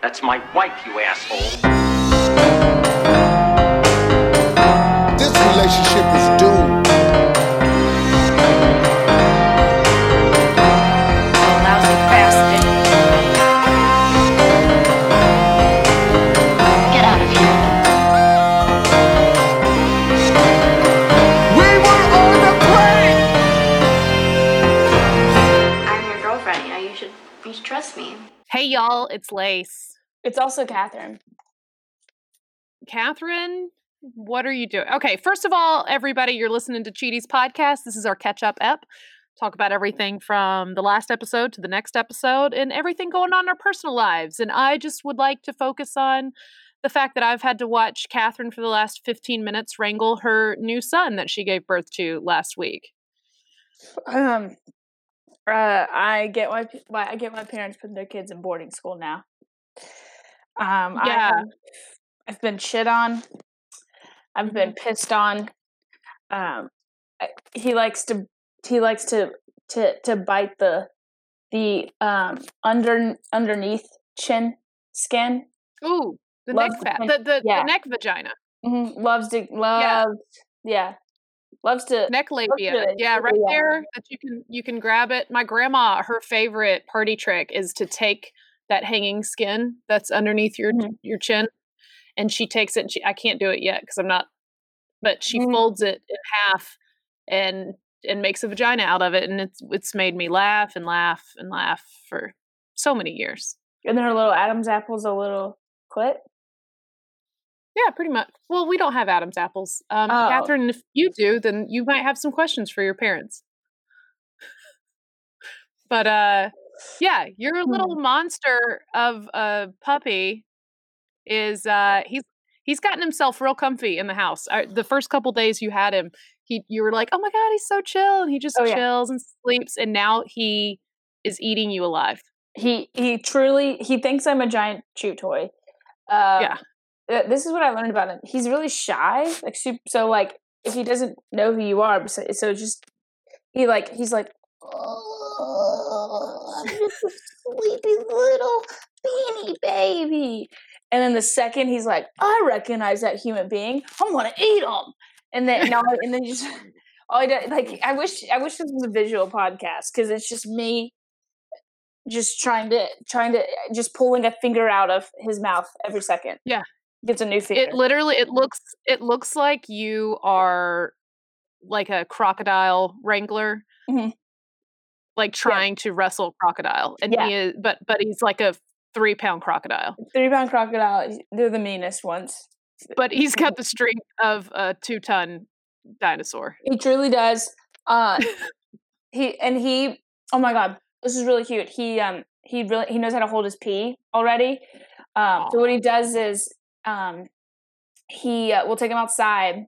That's my wife, you asshole. This relationship is doomed. Lousy bastard. Get out of here. We were on the plane. I'm your girlfriend. You know, you should you should trust me. Hey, y'all, it's Lace. It's also Catherine. Catherine, what are you doing? Okay, first of all, everybody, you're listening to Cheaties podcast. This is our catch up ep. Talk about everything from the last episode to the next episode and everything going on in our personal lives. And I just would like to focus on the fact that I've had to watch Catherine for the last 15 minutes wrangle her new son that she gave birth to last week. Um, uh, I get my- I get my parents putting their kids in boarding school now. Um, I Yeah. have, I've been shit on. I've been pissed on. Um, I- he likes to he likes to to to bite the the um under underneath chin skin. Ooh, the Love neck fat, the, the, yeah. the neck vagina, hmm Loves to loves yeah. loves to neck labia. good. Yeah, right Yeah. there that you can you can grab it. My grandma, her favorite party trick is to take that hanging skin that's underneath your Mhm. your chin, and she takes it. And she, I can't do it yet because I'm not, but she Mhm. folds it in half and and makes a vagina out of it, and it's it's made me laugh and laugh and laugh for so many years. and then her little Adam's apple's a little clit. Yeah, pretty much. Well, we don't have Adam's apples. Um, Oh. Catherine, if you do, then you might have some questions for your parents. but uh, yeah, your little monster of a puppy is uh, he's he's gotten himself real comfy in the house. I, the first couple days you had him, he you were like, oh my god, he's so chill, and he just Oh, yeah. chills and sleeps, and now he is eating you alive. he he truly he thinks I'm a giant chew toy. Uh, Yeah. This is what I learned about him. He's really shy, like super, so like if he doesn't know who you are, so, so just he like he's like, oh, I'm just a sleepy little beanie baby. And then the second he's like, I recognize that human being. I'm gonna eat him. And then no, and then just all I do, like I wish I wish this was a visual podcast because it's just me just trying to trying to just pulling a finger out of his mouth every second. Yeah. Gets a new finger. it literally it looks it looks like you are like a crocodile wrangler Mhm. Like trying to wrestle crocodile and Yeah. he is but but he's like a three pound crocodile Three pound crocodile, they're the meanest ones. but he's got the strength of a two ton dinosaur He truly does. Uh he and he oh my god, this is really cute. He um he really he knows how to hold his pee already. Um so what he does is um he uh, will take him outside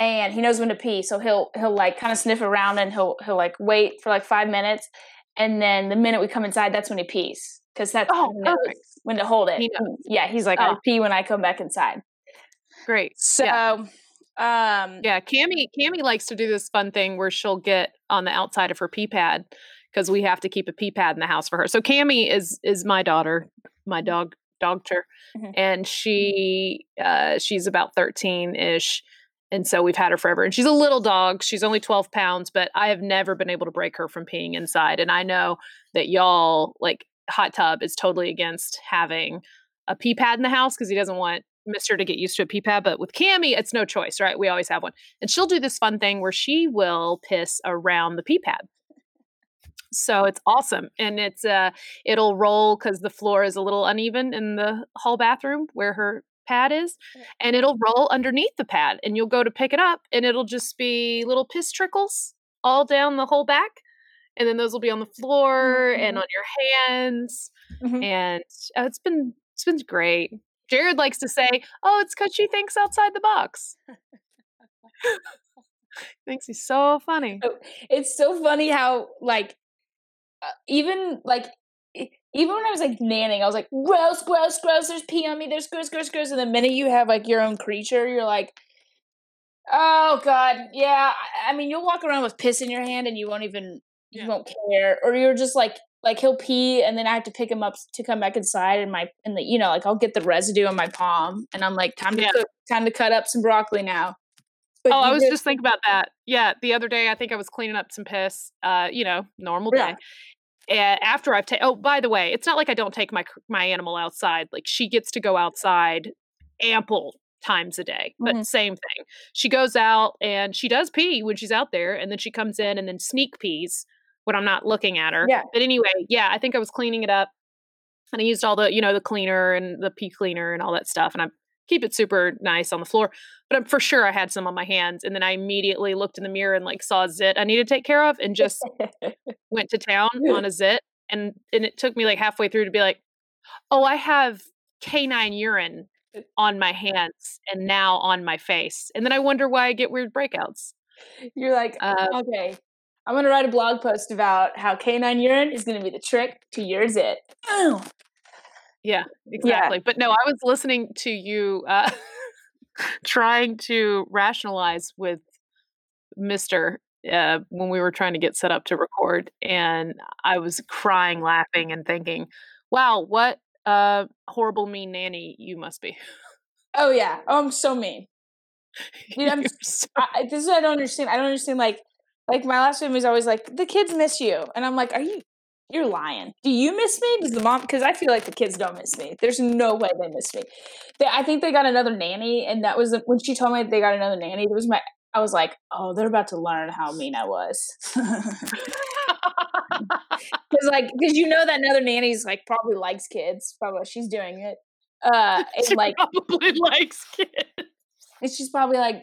and he knows when to pee so he'll he'll like kind of sniff around and he'll he'll like wait for like five minutes and then the minute we come inside that's when he pees because that's Oh, when he knows perfect. when to hold it He yeah he's like i Oh. pee when i come back inside great so yeah. um yeah Cammy Cammy likes to do this fun thing where she'll get on the outside of her pee pad because we have to keep a pee pad in the house for her so Cammy is is my daughter my dog dogter Mhm. and she uh she's about 13 ish and so we've had her forever. And she's a little dog. She's only 12 pounds but i have never been able to break her from peeing inside. And i know that y'all like hot tub is totally against having a pee pad in the house because he doesn't want mister to get used to a pee pad. But with Cammy, it's no choice right? We always have one. And she'll do this fun thing where she will piss around the pee pad. So it's awesome. And it's uh it'll roll because the floor is a little uneven in the hall bathroom where her pad is and it'll roll underneath the pad and you'll go to pick it up and it'll just be little piss trickles all down the whole back and then those will be on the floor and Mhm. on your hands Mhm. and uh, it's been it's been great jared likes to say oh it's because she thinks outside the box thinks he's so funny it's so funny how like uh, even like even when I was like nanning, I was like, gross, gross, gross. There's pee on me. There's gross, gross, gross. And the minute you have like your own creature, you're like, oh god, yeah. I, mean, you'll walk around with piss in your hand and you won't even you Yeah. won't care, or you're just like like he'll pee and then I have to pick him up to come back inside and my and the you know like I'll get the residue on my palm and I'm like time to Yeah. cook, time to cut up some broccoli now. But Oh, I was just thinking about that. Yeah, the other day I think I was cleaning up some piss. Uh, you know, normal day. After I've taken, oh, by the way, it's not like I don't take my my animal outside. Like she gets to go outside ample times a day, but Mhm. same thing. She goes out and she does pee when she's out there, and then she comes in and then sneak pees when I'm not looking at her. Yeah. But anyway, yeah, I think I was cleaning it up, and I used all the you know the cleaner and the pee cleaner and all that stuff, and I keep it super nice on the floor. But I'm for sure I had some on my hands, and then I immediately looked in the mirror and like saw a zit I needed to take care of, and just went to town on a zit, and and it took me like halfway through to be like, oh, I have canine urine on my hands and now on my face, and then I wonder why I get weird breakouts. You're like, Uh, okay, I'm gonna write a blog post about how canine urine is gonna be the trick to your zit. Ew. Yeah, exactly. But no, I was listening to you uh, trying to rationalize with Mister uh, when we were trying to get set up to record, and I was crying, laughing, and thinking, "Wow, what a horrible, mean nanny you must be." Oh yeah, oh I'm so mean. Dude, I'm so- I, this is what I don't understand. I don't understand. Like, like my last family is always like, the kids miss you, and I'm like, are you? You're lying. Do you miss me? Does the mom? Because I feel like the kids don't miss me. There's no way they miss me. They, I think they got another nanny, and that was when she told me they got another nanny. It was my. I was like, oh, they're about to learn how mean I was. Because like, because you know that another nanny's like probably likes kids. Probably she's doing it. Uh, she like probably likes kids. and she's probably like,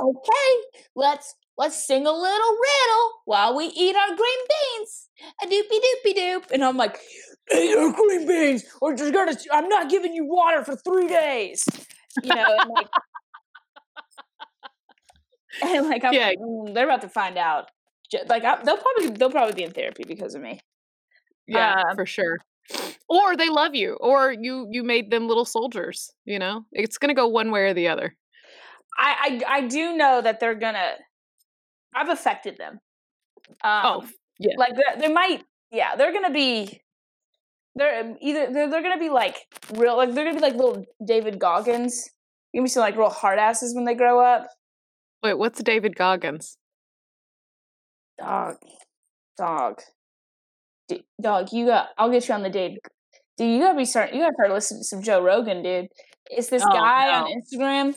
okay, let's let's sing a little riddle while we eat our green beans. A doopy doopy doop. And I'm like, eat your green beans, or you're gonna I'm not giving you water for three days. You know, and like, and like I'm Yeah. like, "Mm, they're about to find out. Like I, they'll probably they'll probably be in therapy because of me. Yeah, Um, for sure. Or they love you, or you you made them little soldiers. You know, it's gonna go one way or the other. I I, I do know that they're gonna. I've affected them. Um, Oh, yeah. like they, they might. Yeah, they're gonna be. They're um, either they're, they're gonna be like real like they're gonna be like little David Goggins. You're gonna be some like real hard asses when they grow up. Wait, what's David Goggins? Dog, dog, D- dog. You got. I'll get you on the date. Dude, you gotta be start. You gotta start listening to some Joe Rogan, dude. It's this Oh, guy no. on Instagram.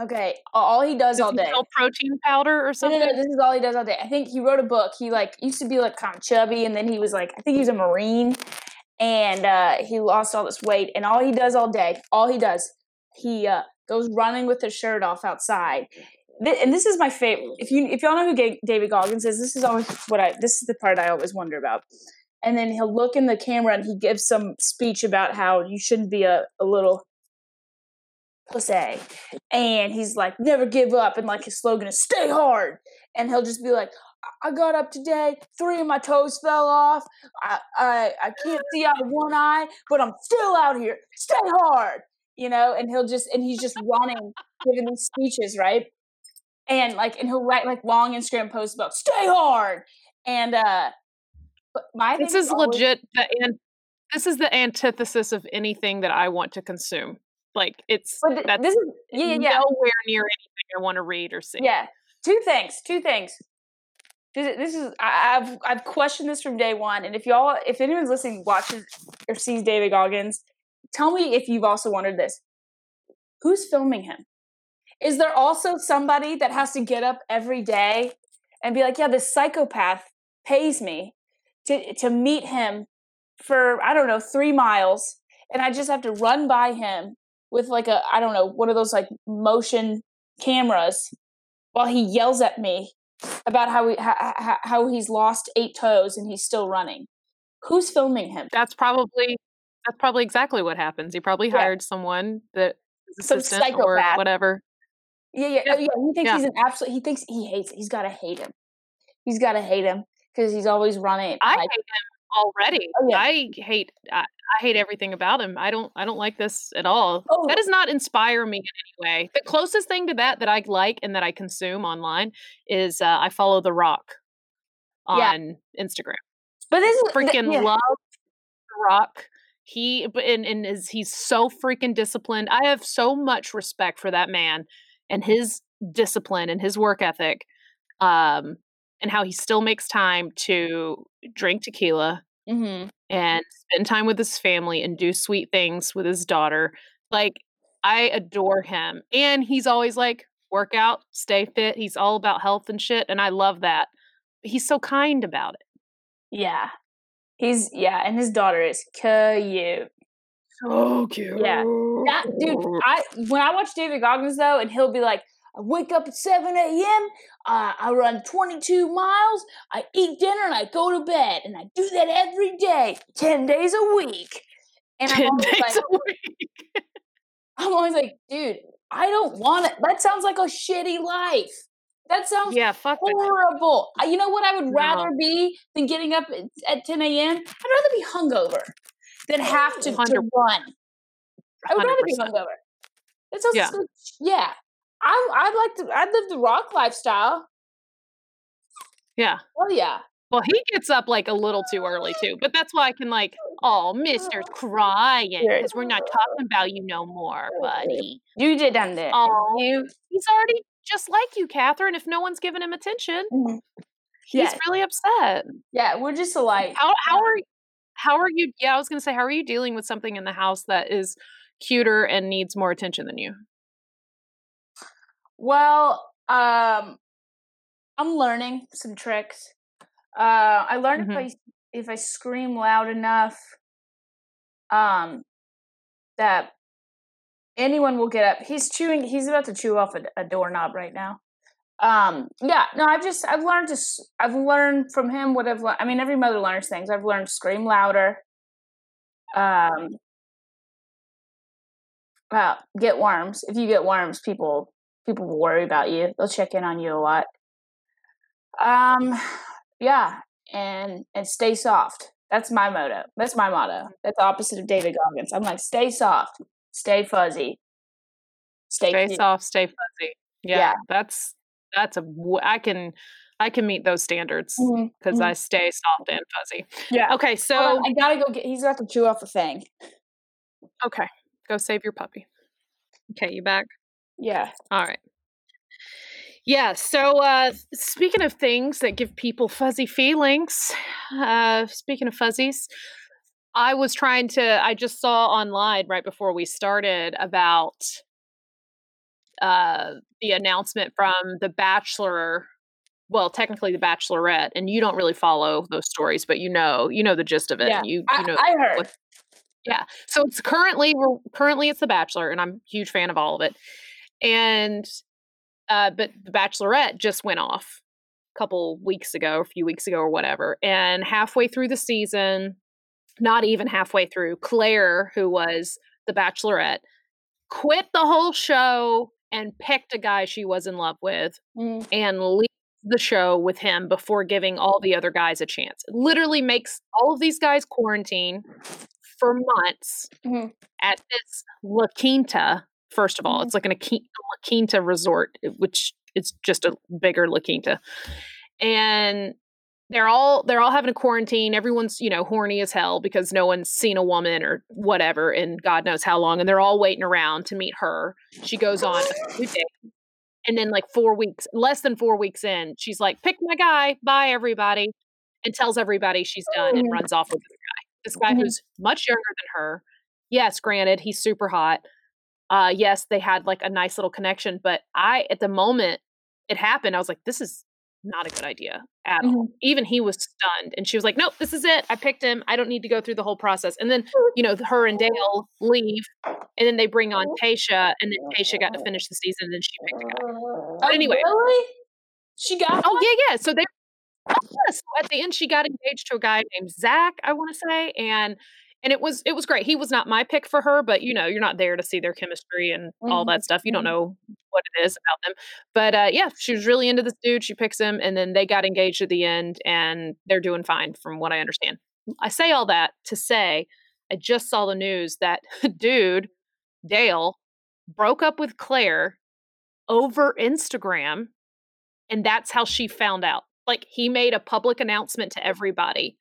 Okay, all he does Does all he day. sell protein powder or No, no, something? no, this is all he does all day. I think he wrote a book. He like used to be like kind of chubby, and then he was like, I think he was a marine, and uh, he lost all this weight. And all he does all day, all he does, he uh, goes running with his shirt off outside. Th- and this is my favorite. If you if y'all know who David Goggins is, this is always what I. This is the part I always wonder about. And then he'll look in the camera and he gives some speech about how you shouldn't be a, a little pussy. And he's like, never give up. And like his slogan is stay hard. And he'll just be like, I got up today, three of my toes fell off. I, I I can't see out of one eye, but I'm still out here. Stay hard. You know, and he'll just and he's just running, giving these speeches, right? And like and he'll write like long Instagram posts about stay hard. And uh but my This is always- legit. The an- this is the antithesis of anything that I want to consume. Like it's But th- that's this is yeah, yeah, yeah. nowhere near anything I want to read or see. Yeah, two things. Two things. This is, this is I, I've I've questioned this from day one, and if y'all, if anyone's listening, watches or sees David Goggins, tell me if you've also wondered this: Who's filming him? Is there also somebody that has to get up every day and be like, "Yeah, this psychopath pays me to to meet him for I don't know three miles, and I just have to run by him with like a I don't know one of those like motion cameras while he yells at me about how he how, how he's lost eight toes and he's still running. Who's filming him? That's probably that's probably exactly what happens. He probably Yeah. hired someone that Some assistant or psychopath. whatever. Yeah, yeah, oh, Yeah. oh, yeah. He thinks Yeah. he's an absolute. He thinks he hates. It. He's got to hate him. He's got to hate him because he's always running. I like, hate him already. Oh, yeah. I hate I, I hate everything about him. I don't I don't like this at all. Oh. That does not inspire me in any way. The closest thing to that that I like and that I consume online is uh, I follow The Rock. Yeah. on Instagram. But this is Freaking yeah. love The Rock. He and, and is he's so freaking disciplined. I have so much respect for that man and his discipline and his work ethic. Um and how he still makes time to drink tequila Mhm. and spend time with his family and do sweet things with his daughter. Like I adore him. And he's always like work out, stay fit. He's all about health and shit and I love that. He's so kind about it. Yeah. He's yeah, and his daughter is cute. So cute. Yeah. That dude, I when I watch David Goggins though, and he'll be like, I wake up at 7 a.m., uh, I run 22 miles, I eat dinner, and I go to bed. And I do that every day, 10 days a week. And I'm 10 always, days like, a week. I'm always like, dude, I don't want it. That sounds like a shitty life. That sounds Yeah, fuck horrible. Uh, You know what I would No. rather be than getting up at, at 10 a.m.? I'd rather be hungover than have to, to 100%. run. I would rather be hungover. That sounds Yeah. so- yeah. I I'd like to. I'd live the rock lifestyle. Yeah. Oh yeah. Well, he gets up like a little too early too, but that's why I can like, oh, Mister's crying because we're not talking about you no more, buddy. You did done there. Oh, You. he's already just like you, Catherine. If no one's giving him attention, Mhm. he's Yeah. really upset. Yeah. We're just alike. How how are how are you? Yeah, I was gonna say, how are you dealing with something in the house that is cuter and needs more attention than you? Well, um, I'm learning some tricks. Uh, I learned Mhm. if I if I scream loud enough, um, that anyone will get up. He's chewing. He's about to chew off a, a doorknob right now. Um, yeah. No, I've just I've learned to I've learned from him what I've learned. I mean, every mother learns things. I've learned to scream louder. Um. Well, get worms. If you get worms, people people will worry about you. They'll check in on you a lot. Um, yeah, and and stay soft. That's my motto. That's my motto. That's the opposite of David Goggins. I'm like, stay soft, stay fuzzy, stay, Stay cute. soft, stay fuzzy. Yeah, Yeah. that's that's a I can I can meet those standards because mhm. I stay soft and fuzzy. Yeah. Okay, so I gotta go get. He's about to chew off a thing. okay, go save your puppy. Okay, you back? Yeah. All right. Yeah, so uh speaking of things that give people fuzzy feelings, uh speaking of fuzzies, I was trying to I just saw online right before we started about uh the announcement from The Bachelor well, technically the Bachelorette, and you don't really follow those stories, but you know, you know the gist of it. Yeah, You, you I, I heard. what- yeah. So it's currently we're currently it's The Bachelor, and I'm a huge fan of all of it. And uh, but The Bachelorette just went off a couple weeks ago, a few weeks ago, or whatever. And halfway through the season, not even halfway through, Clare, who was The Bachelorette, quit the whole show and picked a guy she was in love with Mm, and leaves the show with him before giving all the other guys a chance. It literally makes all of these guys quarantine for months Mhm. at this La Quinta. First of all, Mhm. it's like an La Quinta resort, which is just a bigger La Quinta, and they're all they're all having a quarantine. Everyone's you know horny as hell because no one's seen a woman or whatever in God knows how long, and they're all waiting around to meet her. She goes on a few dates, and then like four weeks, less than four weeks in, she's like, "Pick my guy, bye everybody," and tells everybody she's done and Mhm. runs off with this guy. This guy Mhm. who's much younger than her. Yes, granted, he's super hot. Uh, yes, they had like a nice little connection, but I, at the moment it happened, I was like, "This is not a good idea at all." Mhm. Even he was stunned, and she was like, "Nope, this is it. I picked him. I don't need to go through the whole process." And then, you know, her and Dale leave, and then they bring on Tayshia, and then Tayshia got to finish the season, and then she picked a guy. Oh, anyway. really? She got. Oh one? yeah, yeah. So they oh, yeah, so at the end she got engaged to a guy named Zac, I want to say, and and it was it was great. He was not my pick for her, but you know, you're not there to see their chemistry and all Mhm, that stuff. You don't mhm. know what it is about them. But uh yeah, she was really into this dude. She picks him and then they got engaged at the end and they're doing fine from what I understand. I say all that to say I just saw the news that dude, Dale, broke up with Clare over Instagram and that's how she found out like he made a public announcement to everybody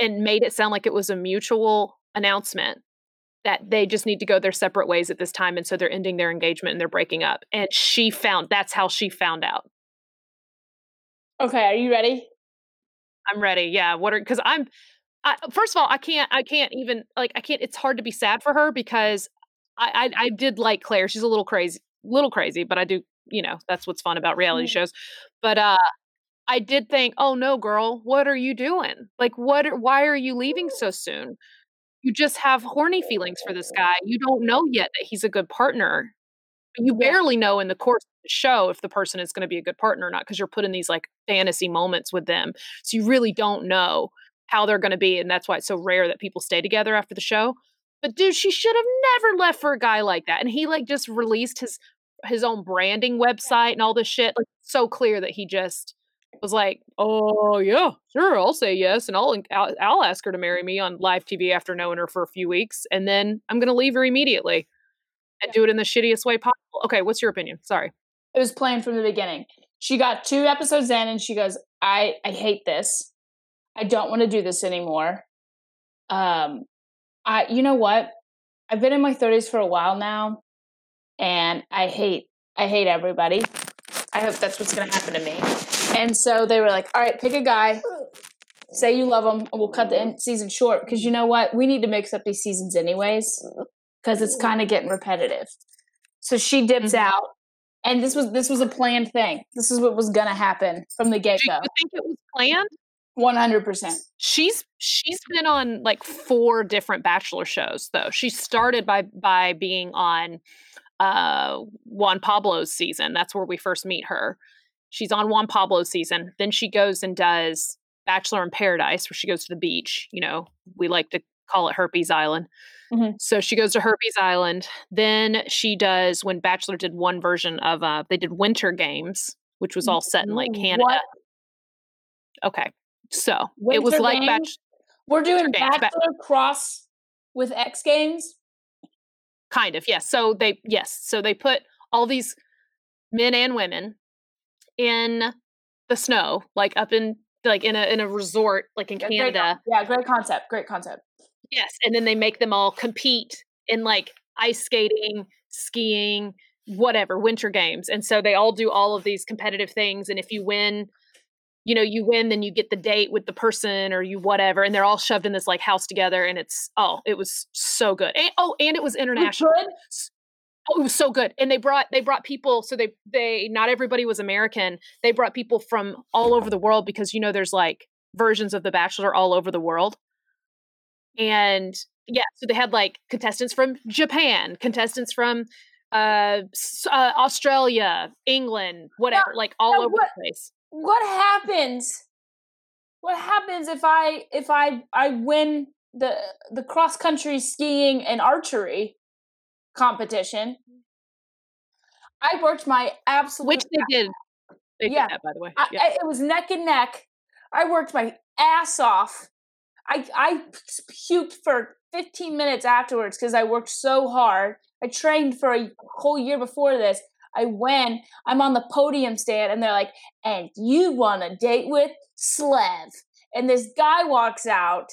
and made it sound like it was a mutual announcement that they just need to go their separate ways at this time and so they're ending their engagement and they're breaking up and she found that's how she found out Okay, are you ready? i'm ready yeah what are because i'm I, first of all i can't i can't even like i can't it's hard to be sad for her because I, I i did like clare she's a little crazy little crazy but i do you know that's what's fun about reality Mhm. shows but uh i did think oh no girl what are you doing? Like what why are you leaving so soon? You just have horny feelings for this guy. You don't know yet that he's a good partner. You barely know in the course of the show if the person is going to be a good partner or not because you're put in these like fantasy moments with them. So you really don't know how they're going to be and that's why it's so rare that people stay together after the show. But dude she should have never left for a guy like that and he like just released his his own branding website and all this shit like so clear that he just was like oh yeah sure i'll say yes and i'll i'll, I'll ask her to marry me on live tv after knowing her for a few weeks and then i'm going to leave her immediately and do it in the shittiest way possible okay what's your opinion sorry It was planned from the beginning. She got two episodes in and she goes, I, I hate this. I don't want to do this anymore. Um I you know what? I've been in my 30s for a while now and I hate I hate everybody. I hope that's what's going to happen to me. And so they were like, "All right, pick a guy. Say you love him, and we'll cut the end season short because you know what? We need to mix up these seasons anyways because it's kind of getting repetitive." So she dips Mhm. out, and this was this was a planned thing. This is what was going to happen from the get do you go. think it was planned One hundred percent. she's she's been on like four different bachelor shows though she started by by being on uh juan pablo's season that's where we first meet her she's on juan pablo's season then she goes and does bachelor in paradise where she goes to the beach you know we like to call it herpes island Mhm. so she goes to herpes island then she does when bachelor did one version of uh they did winter games which was all set in like canada What? okay so it was Winter like Games? bachelor We're doing Games, ba- Bachelor cross with X Games. kind of yes so they yes so they put all these men and women in the snow like up in like in a in a resort like in Yeah, great canada yeah, great concept. Great concept. yes and then they make them all compete in like ice skating skiing whatever winter games and so they all do all of these competitive things and if you win you know you win then you get the date with the person or you whatever and they're all shoved in this like house together and it's oh it was so good and, oh and it was Was international good? Oh, it was so good. And they brought they brought people so they they not everybody was American. They brought people from all over the world because you know there's like versions of The Bachelor all over the world. And yeah, so they had like contestants from Japan, contestants from uh, uh Australia, England, whatever, like all over what- the place. What happens? What happens if I if I I win the the cross country skiing and archery competition? I worked my absolute Which they did. They Yeah. did that by the way. Yeah. I- it was neck and neck. I worked my ass off. I I puked for 15 minutes afterwards because I worked so hard. I trained for a whole year before this. I win. I'm on the podium stand, and they're like, "And you want a date with Slev?" And this guy walks out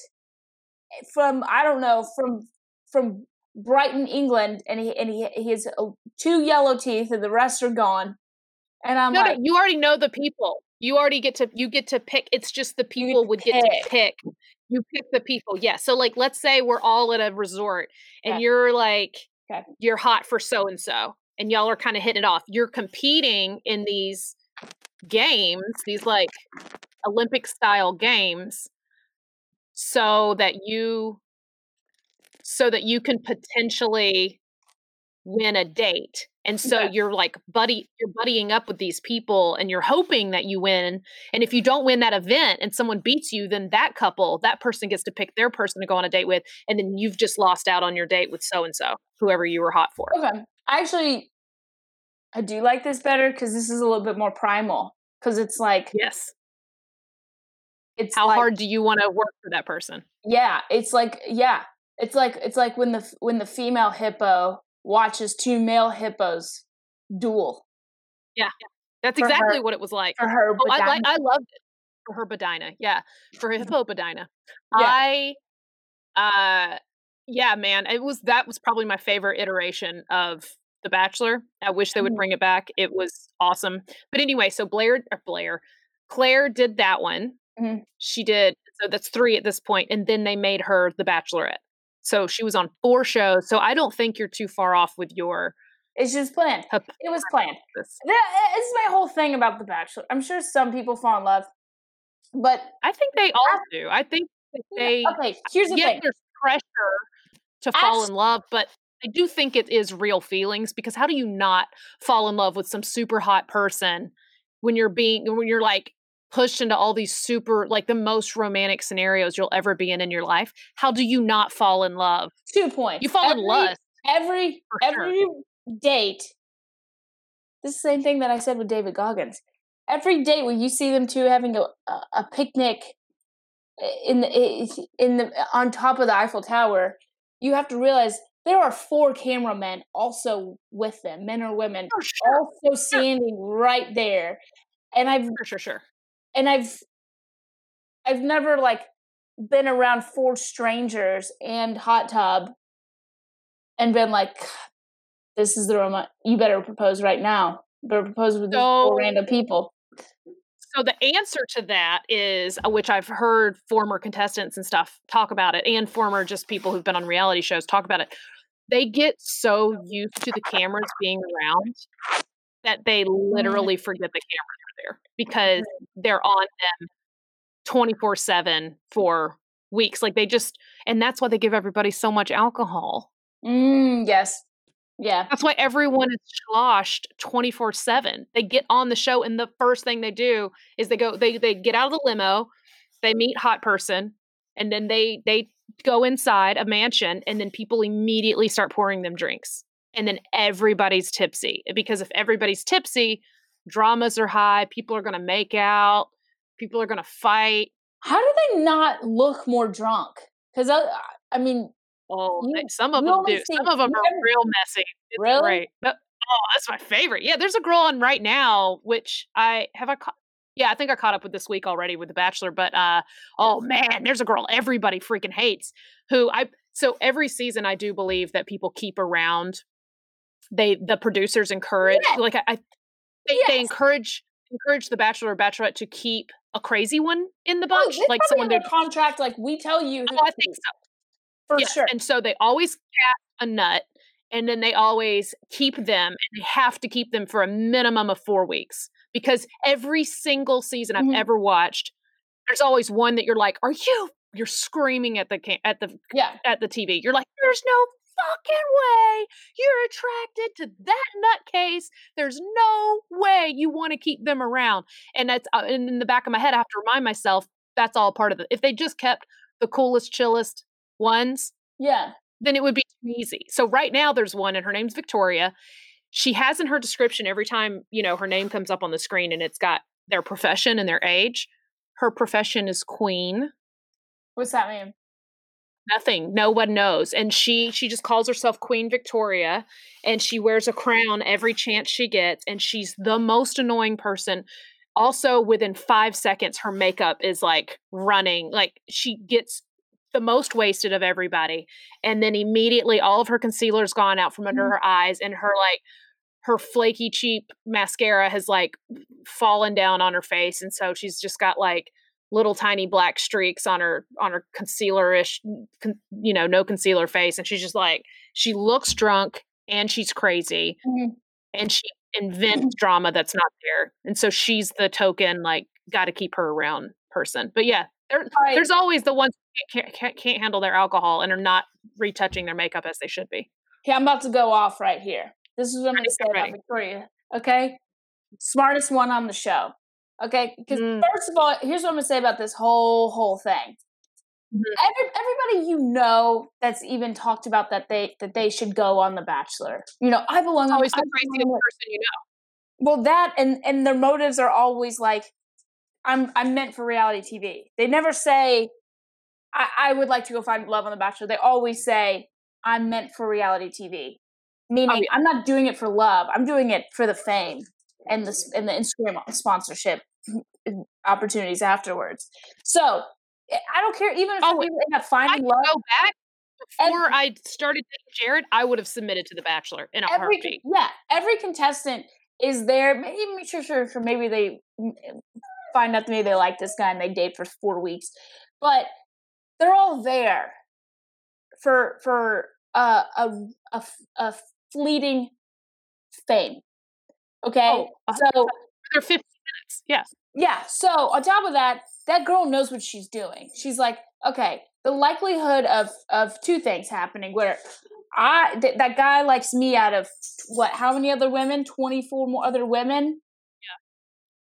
eh, from I don't know from from Brighton, England, and he and he he has uh, two yellow teeth, and the rest are gone. And I'm no, like, no, you already know the people. You already get to you get to pick. It's just the people would get to pick. You pick the people. Yeah. So like let's say we're all at a resort and Okay. you're like Okay. you're hot for so and so and y'all are kind of hitting it off. You're competing in these games, these like Olympic style games so that you so that you can potentially win a date. And so you're like buddy you're buddying up with these people and you're hoping that you win. And if you don't win that event and someone beats you, then that couple, that person gets to pick their person to go on a date with and then you've just lost out on your date with so and so, whoever you were hot for. Okay. I actually I do like this better because this is a little bit more primal. Because it's like Yes. it's How like, hard do you want to work for that person? Yeah, it's like yeah, it's like it's like when the when the female hippo watches two male hippos duel. Yeah. That's For her- exactly what it was like. for her. Oh, I. I loved it for her Bedina. Yeah, for Hippopodina. Yeah. I, uh, yeah, man, it was that was probably my favorite iteration of The Bachelor. I wish they would Mhm. bring it back. It was awesome. But anyway, so Blair or Blair, Clare did that one. Mhm. She did. So that's three at this point, and then they made her The Bachelorette. So she was on four shows. So I don't think you're too far off with your. It's just planned. It was planned. This. is my whole thing about The Bachelor. I'm sure some people fall in love, but I think they all do. I think they. okay. Here's the yes, thing. there's pressure to fall in love, but I do think it is real feelings because how do you not fall in love with some super hot person when you're being when you're like pushed into all these super like the most romantic scenarios you'll ever be in in your life? How do you not fall in love? Two points. You fall in Every- lust. Every For sure. every date. This is the same thing that I said with David Goggins. Every date when you see them two having a a, a picnic in the in the on top of the Eiffel Tower, you have to realize there are four cameramen also with them, men or women, sure, also standing right there. And I've sure, sure, sure. And I've I've never like been around four strangers and hot tub and been like, this is the room. You better propose right now. Better propose with these So- four random people. So the answer to that is, uh, which I've heard former contestants and stuff talk about it, and former just people who've been on reality shows talk about it. They get so used to the cameras being around that they literally forget the cameras there because they're on them 24 7 for weeks. Like they just, and that's why they give everybody so much alcohol. Mm, yes. Yeah. That's why everyone is sloshed 24 7. They get on the show, and the first thing they do is they go, they, they get out of the limo, they meet hot person, and then they, they go inside a mansion, and then people immediately start pouring them drinks. And then everybody's tipsy because if everybody's tipsy, dramas are high, people are going to make out, people are going to fight. How do they not look more drunk? Because I, I mean, Oh, You- some of them do. see- Some of them are never- real messy. It's Really? great. But- oh, that's my favorite. Yeah, there's a girl on right now, which I have I caught. Yeah, I think I caught up with this week already with The Bachelor. But uh, oh man, there's a girl everybody freaking hates. Who I so every season I do believe that people keep around. They the producers encourage Yeah. like I, They, they encourage encourage the Bachelor or Bachelorette to keep a crazy one in the oh, bunch, it's like someone their contract. Like we tell you, Oh, I think so. for sure. And so they always cast a nut and then they always keep them and they have to keep them for a minimum of four weeks because every single season I've Mhm. ever watched, there's always one that you're like, are you? You're screaming at the at the yeah. at the TV. You're like, there's no fucking way you're attracted to that nutcase. There's no way you want to keep them around. And that's uh, and in the back of my head, I have to remind myself that's all part of it. If they just kept the coolest, chillest ones, Yeah. then it would be too easy. So right now there's one and her name's Victoria. She has in her description every time, you know, her name comes up on the screen and it's got their profession and their age. Her profession is queen. What's that mean? Nothing. No one knows. And she she just calls herself Queen Victoria and she wears a crown every chance she gets and she's the most annoying person. Also within 5 seconds her makeup is like running. Like she gets the most wasted of everybody and then immediately all of her concealer's gone out from under Mhm. her eyes and her like her flaky cheap mascara has like fallen down on her face and so she's just got like little tiny black streaks on her on her concealerish con, you know no concealer face and she's just like she looks drunk and she's crazy Mhm. and she invents drama that's not there and so she's the token like got to keep her around person but yeah there, Right. there's always the ones who can't, can't, can't handle their alcohol and are not retouching their makeup as they should be Okay, I'm about to go off right here. This is what I'm going to say about. Victoria. Okay, smartest one on the show. Okay, because Mm. first of all, here's what I'm to say about this whole whole thing. Mhm. Every, everybody you know that's even talked about that they that they should go on The Bachelor. You know, I belong always the craziest person you know Well, that and and their motives are always like, I'm I'm meant for reality TV. They never say, I, I would like to go find love on The Bachelor. They always say, I'm meant for reality TV, meaning Oh, yeah. I'm not doing it for love. I'm doing it for the fame. And the and the Instagram sponsorship opportunities afterwards. So eh, I don't care even if Oh, we end up finding love. go back before I started dating Jared. I would have submitted to The Bachelor in a every heartbeat. yeah, every contestant is there. Maybe sure, sure, sure. Maybe they mm, find out that maybe they like this guy and they date for four weeks, but they're all there for for uh, a a a fleeting fame. Okay, Oh, so They're 15 minutes. Yeah. yeah. So on top of that, that girl knows what she's doing. She's like, okay, the likelihood of of two things happening where I th- that guy likes me out of what? How many other women? Twenty four more other women.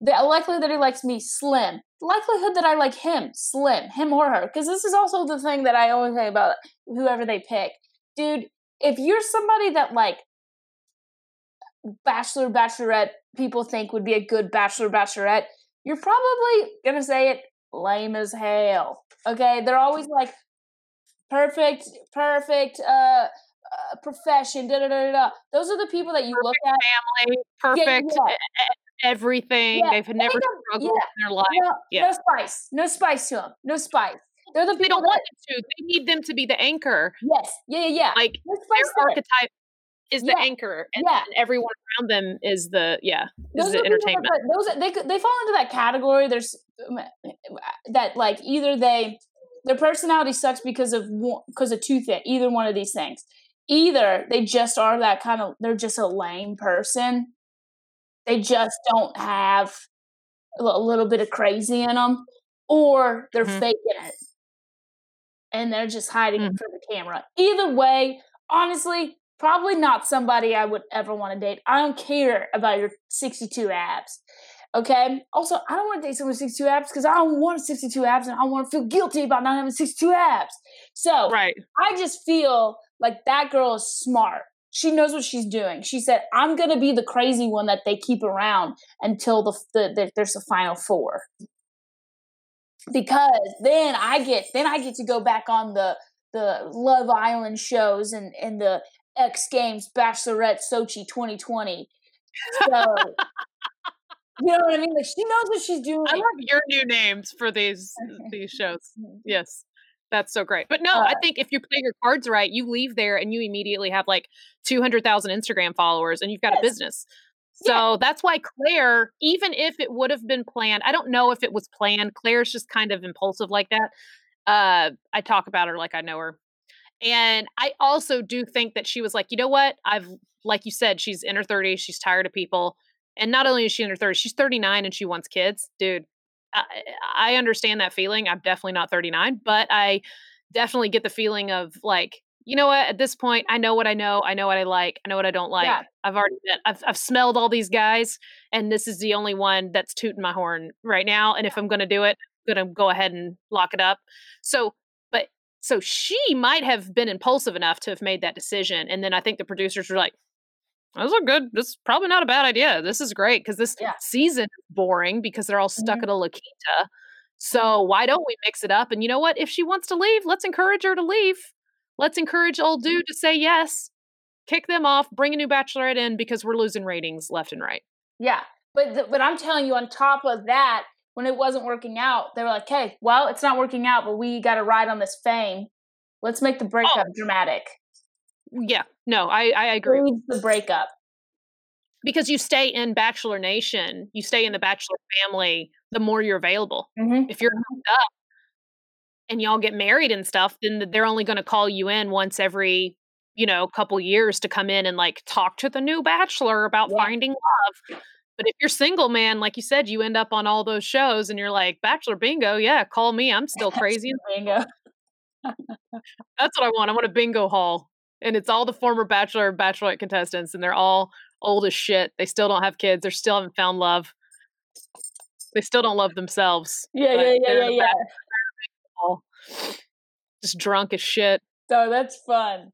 Yeah. The likelihood that he likes me slim. The likelihood that I like him slim, him or her. Because this is also the thing that I always say about whoever they pick, dude. If you're somebody that like bachelor bachelorette people think would be a good bachelor bachelorette, you're probably gonna say it lame as hell. Okay, they're always like perfect, perfect uh, uh profession. Da da da da. Those are the people that you look at. Family, perfect, yeah. e- everything. Yeah, They've they never struggled yeah, in their life. No, Yeah. no spice, no spice to them, no spice. They're the people They don't want that them to. They need them to be the anchor. yes, yeah, yeah, yeah. Like no their spice to it. archetype is the Yeah, anchor, and, yeah. everyone around them is the yeah, is those the are entertainment. That, those they they fall into that category. There's um, that like either they their personality sucks because of because of two things. Either one of these things. Either they just are that kind of they're just a lame person. They just don't have a little bit of crazy in them, or they're Mhm. faking it and they're just hiding it Mm. for the camera. Either way, honestly, probably not somebody I would ever want to date. I don't care about your 62 abs. Okay. Also, I don't want to date someone with 62 abs because I don't want 62 abs and I want to feel guilty about not having 62 abs. So Right. I just feel like that girl is smart. She knows what she's doing. She said, "I'm gonna be the crazy one that they keep around until the, the, the there's a final four because then I get then I get to go back on the the Love Island shows and and the X Games Bachelorette Sochi 2020. So you know what I mean? Like she knows what she's doing. I love your new names for these these shows. Yes. That's so great. But no, I Uh, think if you play your cards right, you leave there and you immediately have like 200,000 Instagram followers and you've got a business. So that's why Clare, even if it would have been planned, I don't know if it was planned. Clare's just kind of impulsive like that. Uh, I talk about her like I know her. And I also do think that she was like, you know what? I've, like you said, she's in her 30s. She's tired of people. And not only is she in her 30s, she's 39 and she wants kids. Dude, I, I understand that feeling. I'm definitely not 39, but I definitely get the feeling of like, you know what? At this point, I know what I know. I know what I like. I know what I don't like. Yeah. I've already been, I've, I've smelled all these guys, and this is the only one that's tooting my horn right now. And if I'm going to do it, I'm going to go ahead and lock it up. So, so she might have been impulsive enough to have made that decision. And then I think the producers were like, this is a good, this is probably not a bad idea. This is great because this Yeah. season is boring because they're all stuck Mhm. at a La Quinta. So why don't we mix it up? And you know what? If she wants to leave, let's encourage her to leave. Let's encourage old dude to say yes. Kick them off, bring a new bachelorette in because we're losing ratings left and right. Yeah, but but I'm telling you, on top of that, when it wasn't working out, they were like, "Hey, well, it's not working out, but we got to ride on this fame. Let's make the breakup dramatic. Yeah, no, I, I agree. The breakup. Because you stay in Bachelor Nation, you stay in the Bachelor family, the more you're available. Mm-hmm. If you're hooked up and y'all get married and stuff, then they're only going to call you in once every, you know, couple years to come in and like talk to the new bachelor about Yeah. finding love. But if you're single, man, like you said, you end up on all those shows and you're like, Bachelor bingo, yeah, call me. I'm still crazy. Bingo. That's what I want. I want a bingo hall. And it's all the former Bachelor and Bachelorette contestants, and they're all old as shit. They still don't have kids. They still haven't found love. They still don't love themselves. Yeah, yeah, yeah, yeah, yeah. Just drunk as shit. So that's fun.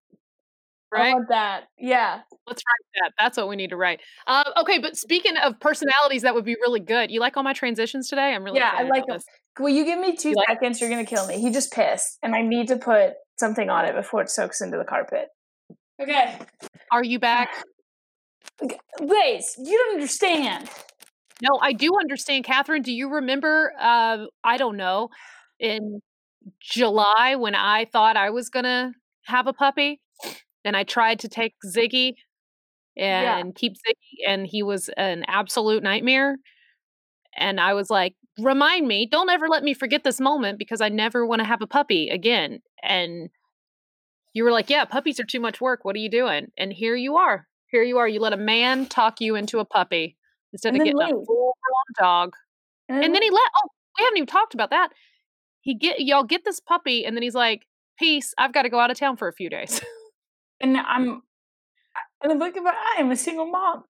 I Right? want that. Yeah. Let's write that. That's what we need to write. Uh, okay, but speaking of personalities, that would be really good. You like all my transitions today? I'm really Yeah, I like about 'em. this. Will you give me two You like- seconds? You're gonna kill me. He just pissed, and I need to put something on it before it soaks into the carpet. Okay. Are you back? Blaze, you don't understand. No, I do understand, Catherine. Do you remember? Uh, I don't know, in July when I thought I was gonna have a puppy, and I tried to take Ziggy Yeah. and keep Ziggy, and he was an absolute nightmare. And I was like, "Remind me! Don't ever let me forget this moment because I never want to have a puppy again." And you were like, "Yeah, puppies are too much work. What are you doing?" And here you are. Here you are. You let a man talk you into a puppy instead And of getting a full dog. And then he let oh, we haven't even talked about that. He get y'all get this puppy, and then he's like, Peace, I've got to go out of town for a few days. and I'm and I look about I am a single mom.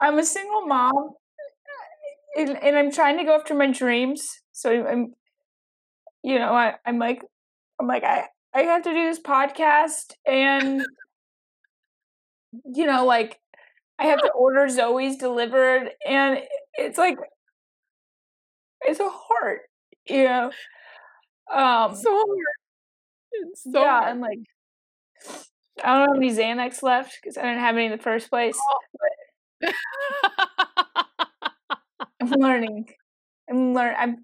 I'm a single mom, and, and I'm trying to go after my dreams. So I'm, I'm you know, I, I'm like, I'm like, I I have to do this podcast, and you know, like, I have to order Zoe's delivered, and it's like, it's a heart, you know. Um, so hard. It's so yeah, hard. and like I don't have any Xanax left because I didn't have any in the first place. Oh, I'm learning. I'm learning. I'm.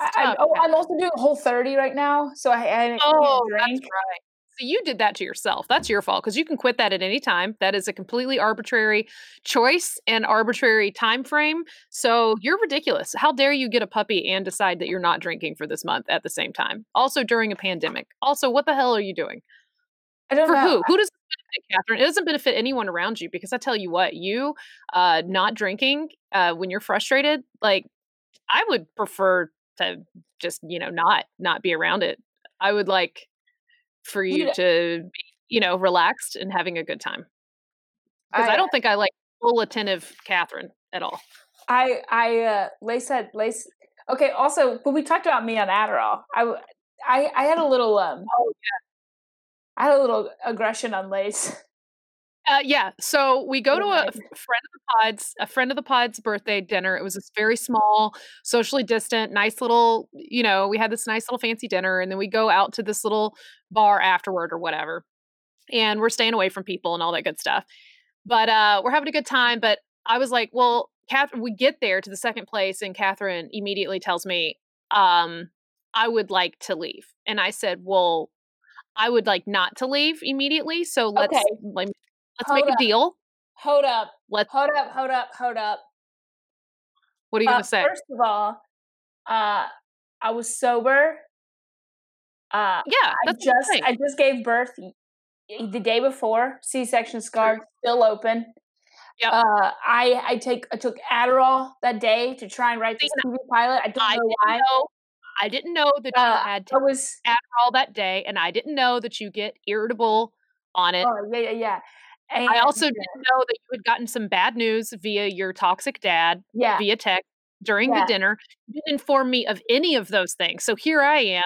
I, oh, I'm also doing Whole 30 right now, so I, I haven't Oh, can't that's right. So you did that to yourself. That's your fault because you can quit that at any time. That is a completely arbitrary choice and arbitrary time frame. So you're ridiculous. How dare you get a puppy and decide that you're not drinking for this month at the same time? Also during a pandemic. Also, what the hell are you doing? I don't For know. who? Who does it benefit, Katherine? It doesn't benefit anyone around you because I tell you what, you uh, not drinking uh, when you're frustrated, like I would prefer to just you know not not be around it. I would like for you Yeah. to be you know relaxed and having a good time because I, I- don't think I like full attentive Katherine at all. I I uh Lace had Lace okay, also when we talked about me on Adderall, I I I had a little um Oh, I had a little aggression on Lace. Uh, yeah. So we go to a friend of the pods, a friend of the pods birthday dinner. It was this very small, socially distant, nice little, you know, we had this nice little fancy dinner and then we go out to this little bar afterward or whatever. And we're staying away from people and all that good stuff. But uh, we're having a good time. But I was like, well, Katherine, we get there to the second place and Katherine immediately tells me, um, I would like to leave. And I said, well, I would like not to leave immediately. So let's Okay. like, let's Hold make up. a deal. Hold up. Let's Hold up, hold up, hold up. What are you Uh, gonna say? First of all, uh, I was sober. Uh, yeah, I just. I just gave birth the day before. C-section scar still open. Yep. Uh, I I take I took Adderall that day to try and write this TV pilot. I don't I know why. know. I didn't know that you Uh, had I was Adderall that day, and I didn't know that you get irritable on it. oh yeah yeah yeah. And, I also didn't know that you had gotten some bad news via your toxic dad yeah via text during Yeah. the dinner. You didn't inform me of any of those things. So here I am,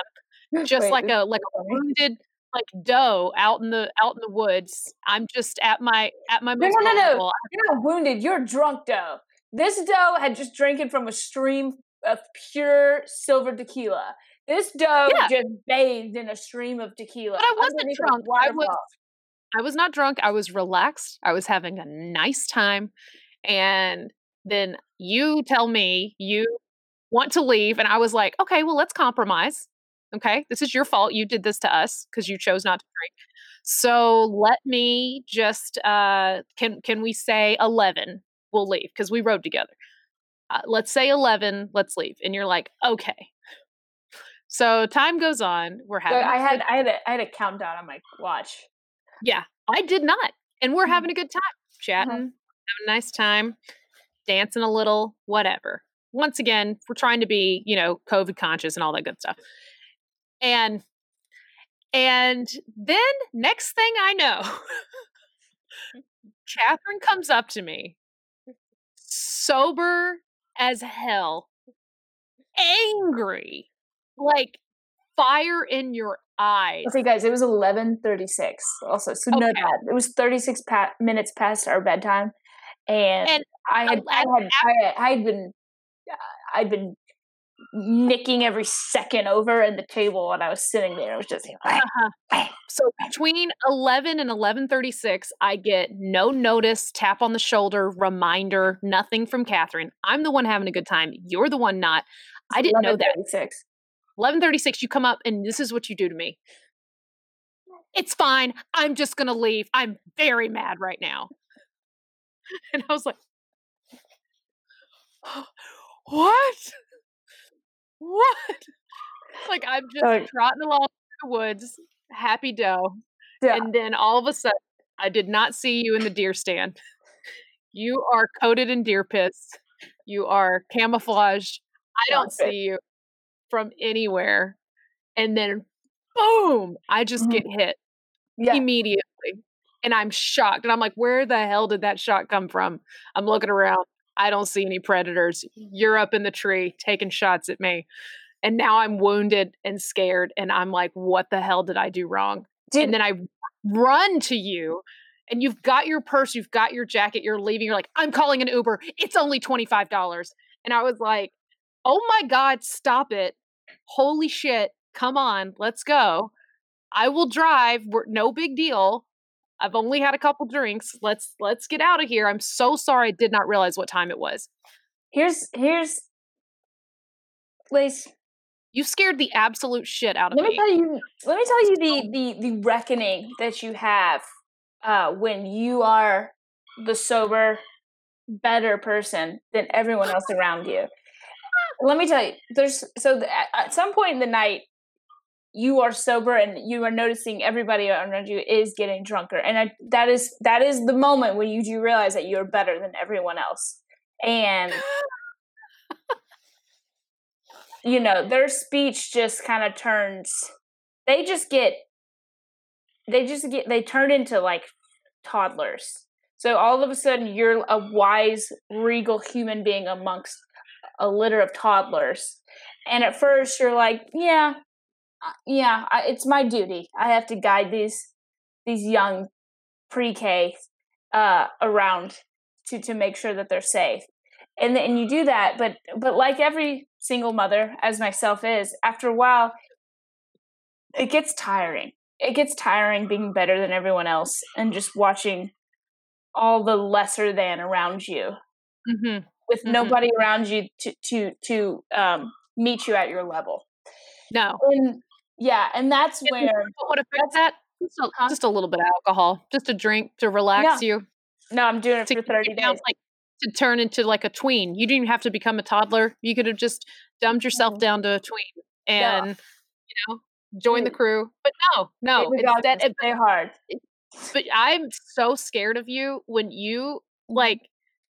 just Wait, like a like a wounded like doe out in the out in the woods. I'm just at my at my No, most no, no, no. You're not wounded. You're drunk, doe. This doe had just drinking from a stream of pure silver tequila. This doe Yeah. just bathed in a stream of tequila. But I wasn't drunk. I was. I was not drunk. I was relaxed. I was having a nice time. And then you tell me you want to leave. And I was like, okay, well, let's compromise. Okay. This is your fault. You did this to us because you chose not to drink. So let me just uh can can we say 11 we'll leave because we rode together. Uh, let's say 11, let's leave. And you're like, okay. So time goes on. We're So having I a had I had a, I had a countdown on my watch. yeah, I did not. And we're Mhm. having a good time, chatting, having a nice time, dancing a little, whatever. Once again, we're trying to be, you know, COVID conscious and all that good stuff. And and then next thing I know, Katherine comes up to me, sober as hell, angry, like fire in your eyes. Okay, guys, it was eleven thirty six. Also, so Okay. that it was thirty six pa- minutes past our bedtime, and, And I had I uh, had I had, I had been I'd been nicking every second over in the table, and I was sitting there. It was just Uh-huh. So between 11 and 11:36, I get no notice, tap on the shoulder, reminder, nothing from Katherine. I'm the one having a good time. You're the one not. I didn't know that. 11:36. 11:36 you come up and this is what you do to me. It's fine. I'm just going to leave. I'm very mad right now. And I was like What? What? Like I'm just Like- trotting along through the woods, happy doe. Yeah. And then all of a sudden, I did not see you in the deer stand. You are coated in deer piss. You are camouflaged. I don't see you from anywhere. And then, boom, I just Mhm. get hit Yeah. immediately. And I'm shocked. And I'm like, where the hell did that shot come from? I'm looking around. I don't see any predators. You're up in the tree taking shots at me. And now I'm wounded and scared. And I'm like, what the hell did I do wrong? Dude, and then I run to you and you've got your purse, you've got your jacket, you're leaving. You're like, I'm calling an Uber. It's only $25. And I was like, oh my God, stop it. Holy shit. Come on, let's go. I will drive. We're no big deal. I've only had a couple drinks. Let's let's get out of here. I'm so sorry I did not realize what time it was. here's here's Lace. You scared the absolute shit out of Let me me. tell you. Let me tell you the the the reckoning that you have uh, when you are the sober, better person than everyone else around you. Let me tell you. There's so the, at some point in the night, you are sober and you are noticing everybody around you is getting drunker, and I, that is that is the moment when you do realize that you're better than everyone else, and you know their speech just kind of turns they just get they just get they turn into like toddlers. So all of a sudden you're a wise regal human being amongst a litter of toddlers. And at first you're like yeah yeah I, it's my duty. I have to guide these these young pre-k uh around to to make sure that they're safe. And then you do that but but like every single mother as myself is after a while it gets tiring. It gets tiring being better than everyone else and just watching all the lesser than around you. Hmm with Mhm. nobody around you to to to um meet you at your level. No. and yeah and that's Yeah, where what affects that? Just a, Huh? just a little bit of alcohol, just a drink to relax you. no i'm doing it To for 30 you down, days like to turn into like a tween. You didn't have to become a toddler. You could have just dumbed yourself Mhm. down to a tween Yeah. and you know join the crew. But no, no, it's that. hard But I'm so scared of you when you like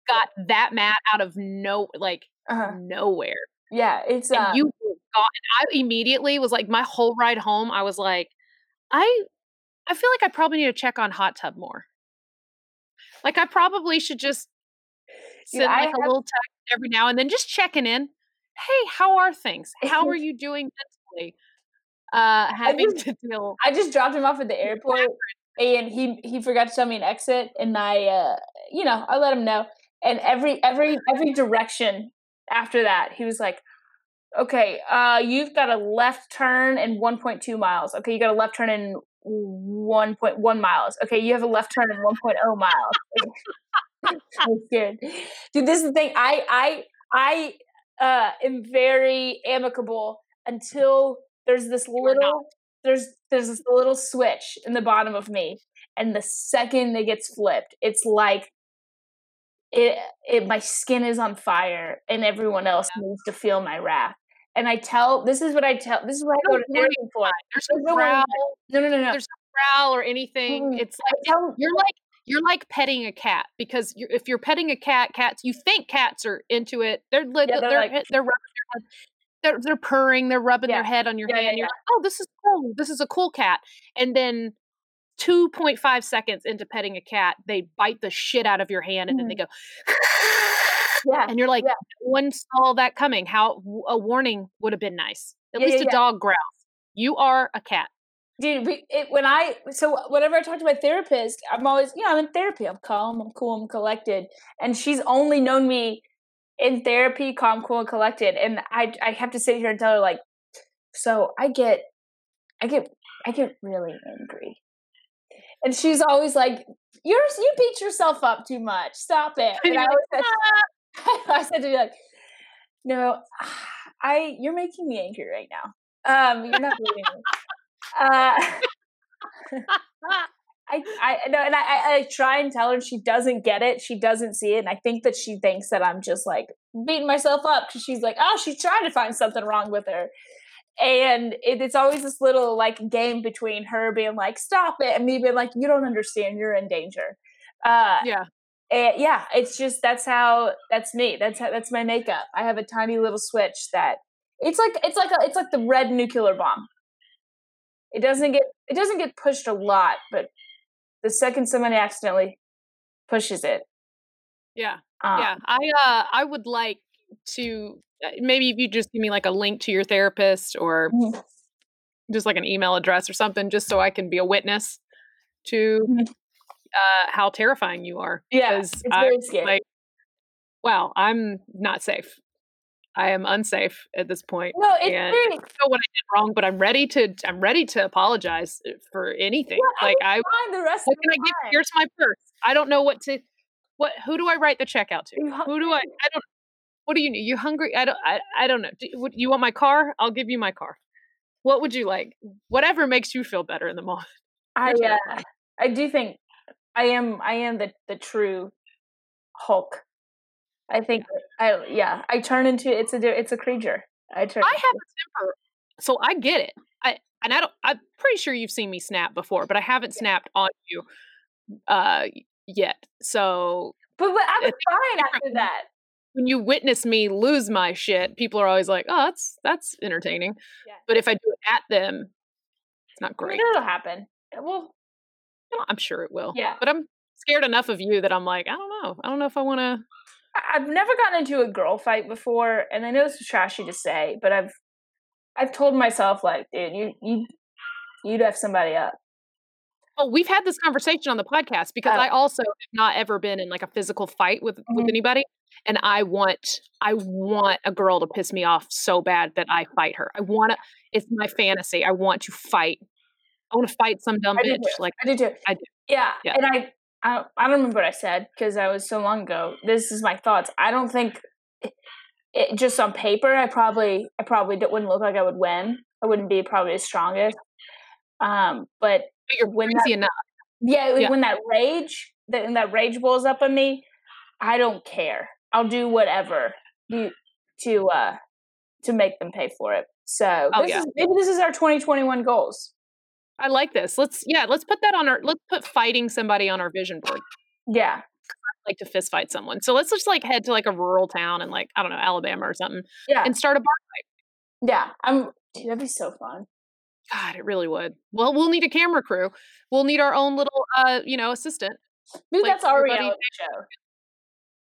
got that mad out of no like uh-huh. nowhere. yeah it's and uh, you I immediately was like, my whole ride home, I was like, I, I feel like I probably need to check on hot tub more. Like I probably should just send I like a little text every now and then, just checking in. Hey, how are things? How are you doing mentally? Uh, having just- to deal. I just dropped him off at the airport, and he he forgot to tell me an exit, and I, uh, you know, I let him know. And every every every direction after that, he was like, "Okay, uh, you've got a left turn in 1.2 miles. Okay, you got a left turn in 1.1 miles. Okay, you have a left turn in 1.0 miles." Dude. This is the thing. I I I uh, am very amicable until there's this little there's there's this little switch in the bottom of me and the second it gets flipped it's like it, it my skin is on fire and everyone else needs to feel my wrath and i tell this is what i tell this is what i go to therapy for There's There's no no growl, no no no no There's no growl or anything. Mm, It's like tell, you're like you're like petting a cat because you're, if you're petting a cat, cats you think cats are into it. They're Yeah, they're they're like- they're rubbing their head. They're, they're purring, they're rubbing Yeah. their head on your Yeah, yeah, hand. You're like, oh, this is cool. This is a cool cat. And then 2.5 seconds into petting a cat, they bite the shit out of your hand and then they mm-hmm. go, yeah and you're like, yeah. one saw that coming. How a warning would have been nice. At Yeah, least yeah, a dog growls. You are a cat. dude we, it, when i so whenever i talk to my therapist i'm always yeah i'm in therapy i'm calm i'm cool i'm collected and she's only known me in therapy, calm, cool, and collected. And I I have to sit here and tell her like, so I get, I get, I get really angry. And she's always like, "You're you beat yourself up too much. Stop it." And I said, I said to be like, "No, I you're making me angry right now. Um, you're not beating me." Uh, I, I no, and I, I, I try and tell her she doesn't get it. She doesn't see it, and I think that she thinks that I'm just like beating myself up because she's like, oh, she's trying to find something wrong with her, and it, it's always this little like game between her being like, stop it, and me being like, you don't understand, you're in danger. Uh, Yeah. and yeah, it's just that's how that's me. That's how that's my makeup. I have a tiny little switch that it's like it's like a, it's like the red nuclear bomb. It doesn't get it doesn't get pushed a lot, but the second somebody accidentally pushes it, Yeah. um, yeah. I uh I would like to maybe if you just give me like a link to your therapist or Mhm. just like an email address or something just so I can be a witness to Mhm. uh how terrifying you are. yeah, it's I- very scary. like wow, I'm not safe. I am unsafe at this point. no, it's and- very I don't know what I did wrong, but I'm ready to I'm ready to apologize uh, for anything. Yeah, like I fine the rest what of can I give? Here's my purse. I don't know what to what who do I write the check out to? Who do I I don't what do you need? You hungry? I don't I, I don't know. Do, would you want my car? I'll give you my car. What would you like? Whatever makes you feel better in the moment. I uh, I do think I am I am the the true Hulk. I think I yeah I turn into it's a it's a creature. I turn. I have a temper, so I get it. I and I don't. I'm pretty sure you've seen me snap before, but I haven't snapped on you uh yet. So but, but I was fine after that. When you witness me lose my shit, people are always like, "Oh, that's that's entertaining." Yeah. But if I do it at them, it's not great. It'll happen. Well, I'm sure it will. Yeah. But I'm scared enough of you that I'm like, I don't know. I don't know if I want to. I've never gotten into a girl fight before, and I know this is trashy to say, but I've I've told myself like, dude, you you you'd have somebody up. Oh, we've had this conversation on the podcast because Oh. I also have not ever been in like a physical fight with with Mhm. anybody, and I want I want a girl to piss me off so bad that I fight her. I want to. It's my fantasy. I want to fight. I want to fight some dumb bitch. Like I do too. I do. Yeah, Yeah. and I, I don't- I don't remember what I said because I was so long ago. This is my thoughts. I don't think it, it just on paper. I probably I probably wouldn't look like I would win. I wouldn't be probably the strongest. Um, but but you're when crazy enough. yeah, Yeah. when that rage that when that rage boils up in me, I don't care. I'll do whatever you to uh to make them pay for it. So Oh, this yeah. is maybe this is our 2021 goals. I like this. Let's yeah. Let's put that on our. Let's put fighting somebody on our vision board. Yeah, like to fist fight someone. So let's just like head to like a rural town and like I don't know Alabama or something yeah, and start a bar. Fight. Yeah. I'm dude, that'd be so fun. God, it really would. Well, we'll need a camera crew. We'll need our own little uh you know assistant. Maybe Like, that's our reality show.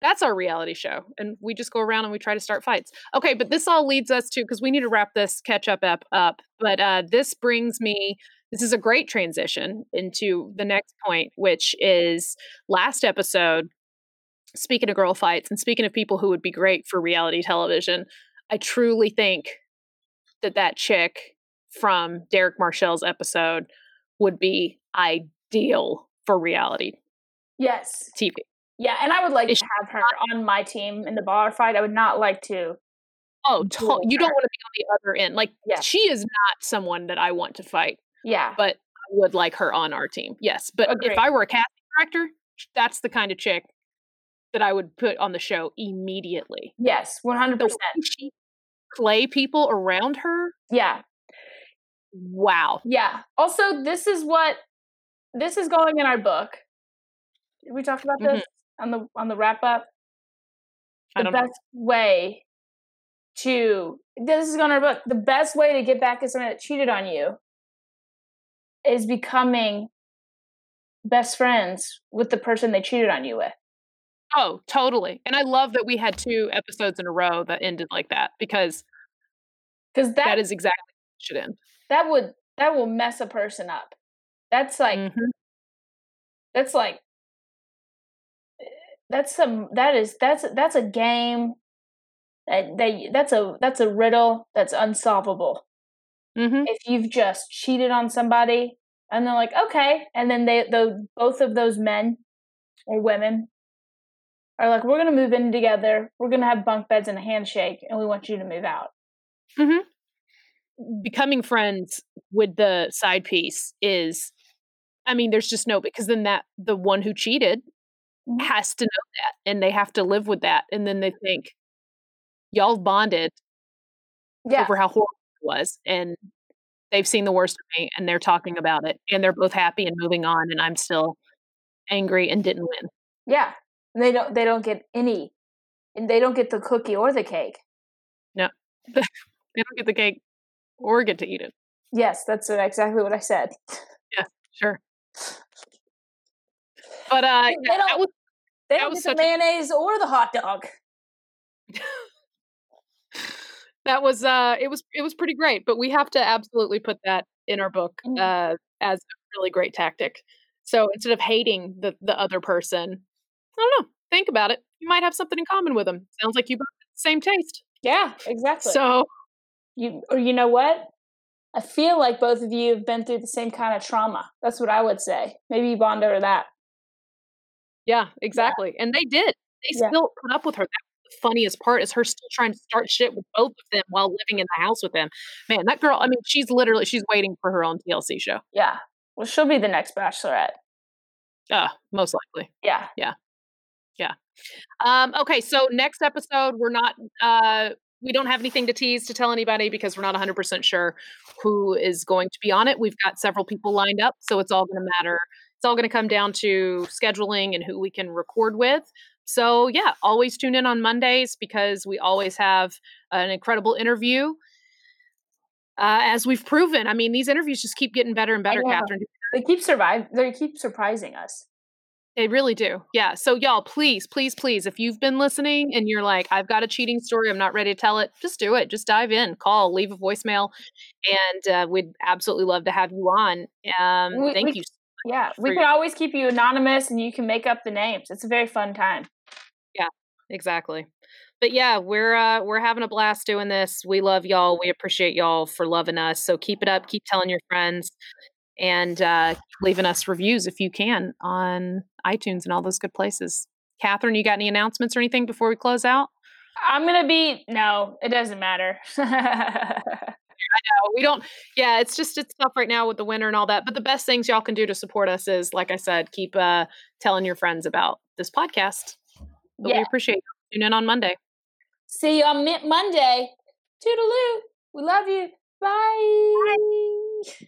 That's our reality show, and we just go around and we try to start fights. Okay, but this all leads us to because we need to wrap this catch up up up. But uh, this brings me. This is a great transition into the next point, which is last episode. Speaking of girl fights and speaking of people who would be great for reality television, I truly think that that chick from Derek Marshall's episode would be ideal for reality Yes. TV. Yeah, and I would like to have her on my team in the bar fight. I would not like to. Oh, to- you don't want to be on the other end. Like Yeah. she is not someone that I want to fight, Yeah. but I would like her on our team. Yes, but Agreed. if I were a casting director, that's the kind of chick that I would put on the show immediately. Yes. One hundred percent. she play people around her, Yeah. wow. Yeah. Also, this is what this is going in our book. Did we talk about Mhm. this on the on the wrap up? The don't know. best way to this is going in our book. The best way to get back at someone that cheated on you is becoming best friends with the person they cheated on you with. Oh, totally. And I love that we had two episodes in a row that ended like that because Because that that is exactly it should end. that would that will mess a person up. That's like Mhm. that's like that's some that is that's that's a game That they that's a that's a riddle that's unsolvable. hmm If you've just cheated on somebody and they're like, okay, and then they the both of those men or women are like, we're gonna move in together, we're gonna have bunk beds and a handshake, and we want you to move out. Becoming friends with the side piece is, I mean, there's just no because then that the one who cheated. Has to know that, and they have to live with that, and then they think y'all bonded Yeah, over how horrible it was, and they've seen the worst of me, and they're talking about it, and they're both happy and moving on, and I'm still angry and didn't win. yeah. And they don't they don't get any, and they don't get the cookie or the cake. No, they don't get the cake or get to eat it. Yes, that's exactly what I said. Yeah, sure. But uh, yeah, that was They That don't get the such a- mayonnaise or the hot dog. that was uh it was it was pretty great but we have to absolutely put that in our book Mhm. uh as a really great tactic so instead of hating the the other person i don't know think about it you might have something in common with them sounds like you both have the same taste Yeah, exactly. so you or you know what? I feel like both of you have been through the same kind of trauma. That's what I would say. Maybe you bond over that. Yeah exactly and they did they Yeah. still put up with her that was the funniest part is her still trying to start shit with both of them while living in the house with them man that girl i mean she's literally she's waiting for her own tlc show Yeah. Well, she'll be the next bachelorette. uh most likely Yeah. Yeah. Yeah. Um, okay, so next episode, we're not, uh, we don't have anything to tease to tell anybody because we're not 100% sure who is going to be on it. We've got several people lined up, so it's all going to matter. It's all going to come down to scheduling and who we can record with. So, yeah, always tune in on Mondays because we always have an incredible interview. Uh, as we've proven, I mean, these interviews just keep getting better and better. Katherine. They keep survive. They keep surprising us. They really do. Yeah. So, y'all, please, please, please, if you've been listening and you're like, I've got a cheating story, I'm not ready to tell it, just do it. Just dive in, call, leave a voicemail, and uh, we'd absolutely love to have you on. Um, We- thank we- you. Yeah, we can always keep you anonymous, and you can make up the names. It's a very fun time. Yeah, exactly. But yeah, we're uh, we're having a blast doing this. We love y'all. We appreciate y'all for loving us. So keep it up. Keep telling your friends, and uh, keep leaving us reviews if you can on iTunes and all those good places. Katherine, you got any announcements or anything before we close out? I'm gonna be no. It doesn't matter. No, we don't. Yeah, it's just it's tough right now with the winter and all that. But the best things y'all can do to support us is, like I said, keep uh, telling your friends about this podcast. But we appreciate you. Tune in on Monday. See you on Monday. Toodaloo. We love you. Bye. Bye.